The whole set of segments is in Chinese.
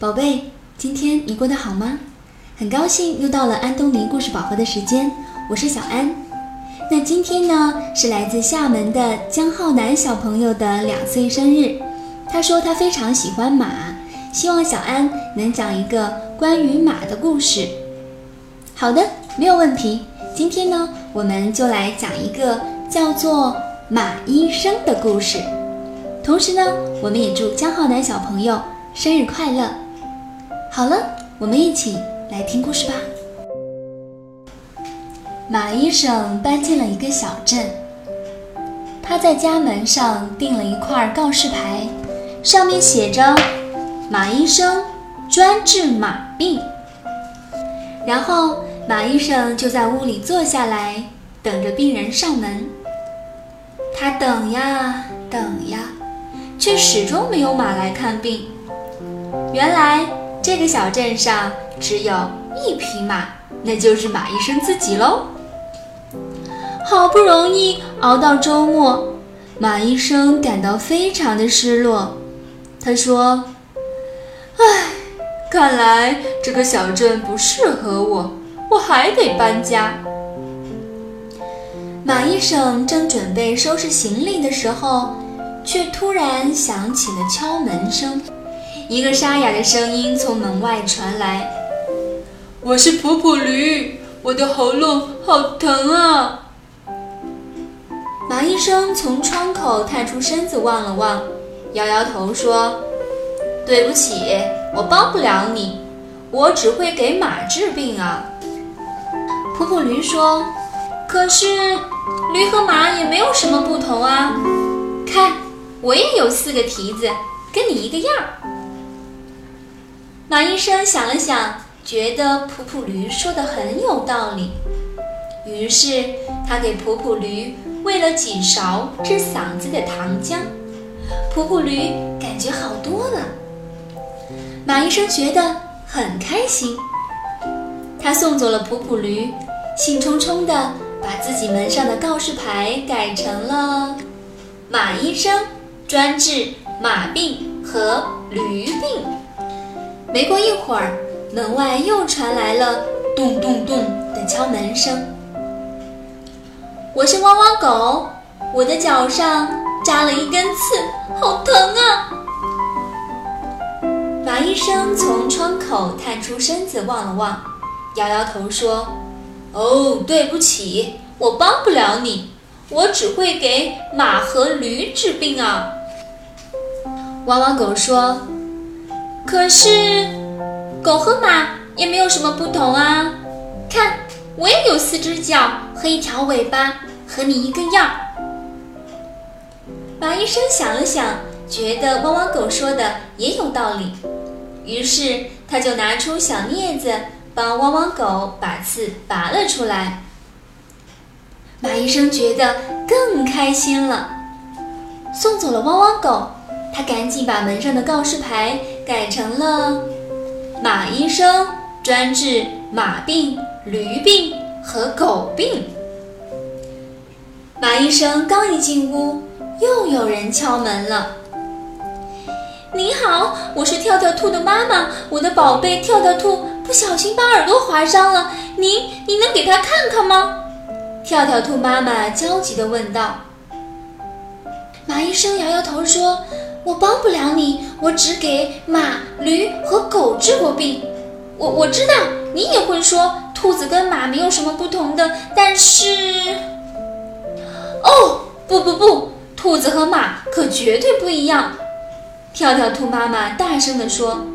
宝贝，今天你过得好吗？很高兴又到了安东尼故事宝盒的时间，我是小安。那今天呢是来自厦门的江浩南小朋友的两岁生日，他说他非常喜欢马，希望小安能讲一个关于马的故事。好的，没有问题。今天呢，我们就来讲一个叫做马医生的故事。同时呢，我们也祝江浩南小朋友生日快乐。好了，我们一起来听故事吧。马医生搬进了一个小镇，他在家门上钉了一块告示牌，上面写着“马医生专治马病”。然后马医生就在屋里坐下来，等着病人上门。他等呀等呀。却始终没有马来看病。原来这个小镇上只有一匹马，那就是马医生自己喽。好不容易熬到周末，马医生感到非常的失落。他说：“唉，看来这个小镇不适合我，我还得搬家。”马医生正准备收拾行李的时候。却突然响起了敲门声，一个沙哑的声音从门外传来：“我是普普驴，我的喉咙好疼啊！”马医生从窗口探出身子望了望，摇摇头说：“对不起，我帮不了你，我只会给马治病啊。”普普驴说：“可是驴和马也没有什么不同啊，看。”我也有四个蹄子，跟你一个样儿。马医生想了想，觉得普普驴说的很有道理，于是他给普普驴喂了几勺治嗓子的糖浆。普普驴感觉好多了，马医生觉得很开心。他送走了普普驴，兴冲冲地把自己门上的告示牌改成了“马医生”。专治马病和驴病。没过一会儿，门外又传来了咚咚咚的敲门声。我是汪汪狗，我的脚上扎了一根刺，好疼啊！马医生从窗口探出身子望了望，摇摇头说：“哦，对不起，我帮不了你，我只会给马和驴治病啊。”汪汪狗说：“可是，狗和马也没有什么不同啊！看，我也有四只脚和一条尾巴，和你一个样。”马医生想了想，觉得汪汪狗说的也有道理，于是他就拿出小镊子，帮汪汪狗把刺拔了出来。马医生觉得更开心了，送走了汪汪狗。他赶紧把门上的告示牌改成了“马医生专治马病、驴病和狗病”。马医生刚一进屋，又有人敲门了。“你好，我是跳跳兔的妈妈，我的宝贝跳跳兔不小心把耳朵划伤了，您您能给他看看吗？”跳跳兔妈妈焦急地问道。马医生摇摇头说。我帮不了你，我只给马、驴和狗治过病。我我知道你也会说兔子跟马没有什么不同的，但是，哦，不不不，兔子和马可绝对不一样。跳跳兔妈妈大声地说。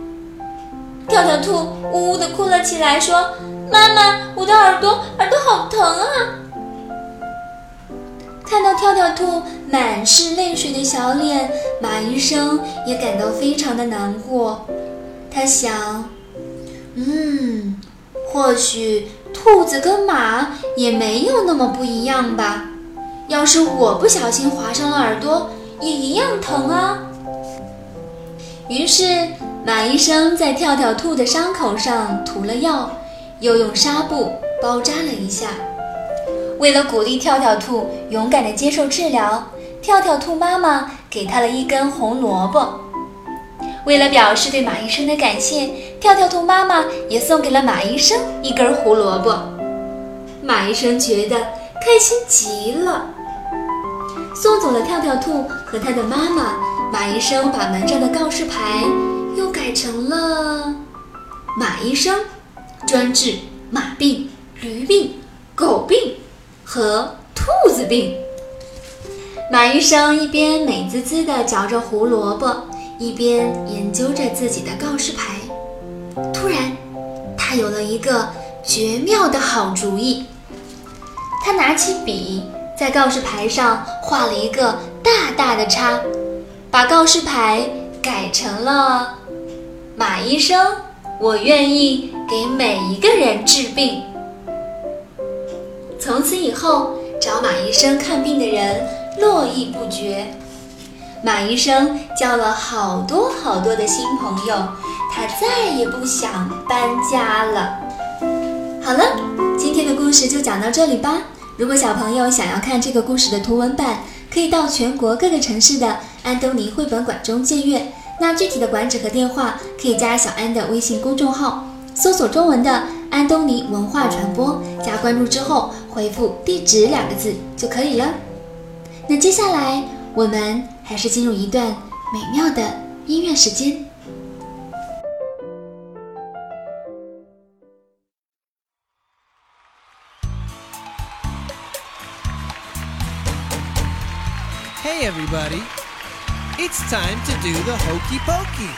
跳跳兔呜呜地哭了起来，说：“妈妈，我的耳朵，耳朵好疼啊！”看到跳跳兔。满是泪水的小脸，马医生也感到非常的难过。他想，嗯，或许兔子跟马也没有那么不一样吧。要是我不小心划伤了耳朵，也一样疼啊。于是，马医生在跳跳兔的伤口上涂了药，又用纱布包扎了一下。为了鼓励跳跳兔勇敢地接受治疗。跳跳兔妈妈给他了一根红萝卜。为了表示对马医生的感谢，跳跳兔妈妈也送给了马医生一根胡萝卜。马医生觉得开心极了，送走了跳跳兔和他的妈妈。马医生把门上的告示牌又改成了“马医生专治马病、驴病、狗病和兔子病”。马医生一边美滋滋地嚼着胡萝卜。一边研究着自己的告示牌，突然，他有了一个绝妙的好主意。他拿起笔，在告示牌上画了一个大大的叉，把告示牌改成了“马医生，我愿意给每一个人治病”。从此以后，找马医生看病的人络绎不绝。马医生交了好多好多的新朋友，他再也不想搬家了。好了，今天的故事就讲到这里吧。如果小朋友想要看这个故事的图文版，可以到全国各个城市的安东尼绘本馆中借阅。那具体的馆址和电话，可以加小安的微信公众号，搜索中文的“安东尼文化传播”，加关注之后回复“地址”两个字就可以了。那接下来我们。还是进入一段美妙的音乐时间。Hey everybody, it's time to do the hokey pokey.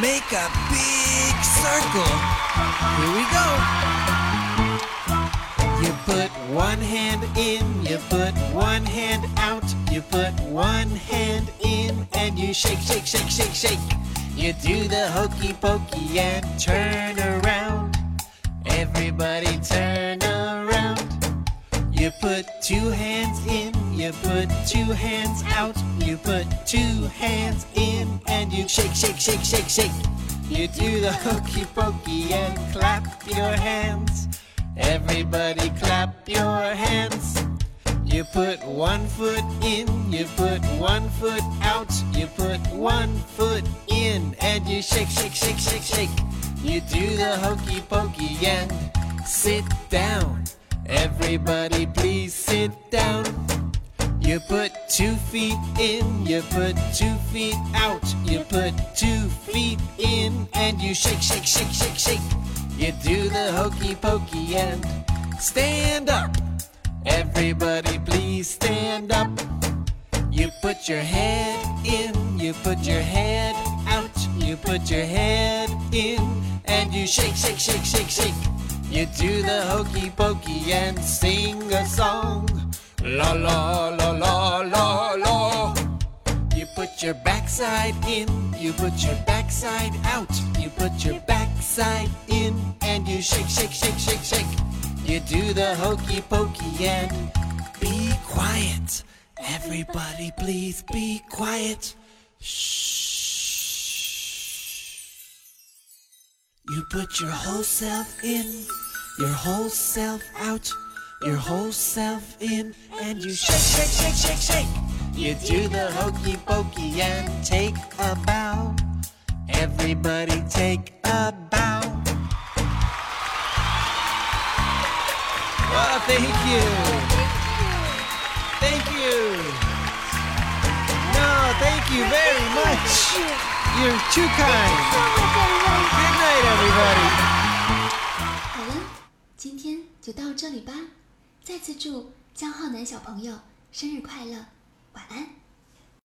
Make a big circle. Here we go. You put one hand in, you put one hand out, you put one hand in, and you shake, shake, shake, shake, shake. You do the hokey pokey and turn around. Everybody turn around. You put two hands in, you put two hands out, you put two hands in, and you shake, shake, shake, shake, shake. You do the hokey pokey and clap your hands. Everybody clap your hands. You put one foot in, you put one foot out, you put one foot in, and you shake, shake, shake, shake, shake. You do the hokey pokey and sit down. Everybody please sit down. You put two feet in, you put two feet out, you put two feet in, and you shake, shake, shake, shake, shake. You do the hokey pokey and stand up. Everybody please stand up. You put your head in, you put your head out, you put your head in, and you shake, shake, shake, shake, shake. You do the hokey pokey and sing a song. La la la la la la. You put your backside in, you put your backside out, put your backside in, and you shake, shake, shake, shake, shake. You do the hokey pokey and be quiet. Everybody, please be quiet. Shh. You put your whole self in, your whole self out, your whole self in, and you shake, shake, shake, shake, shake. You do the hokey pokey and take a bow. Everybody take a bow. Well, thank you. Thank you. No, thank you very much. You're too kind. Good night, everybody. 好了，今天就到这里吧。再次祝江浩南小朋友生日快乐，晚安。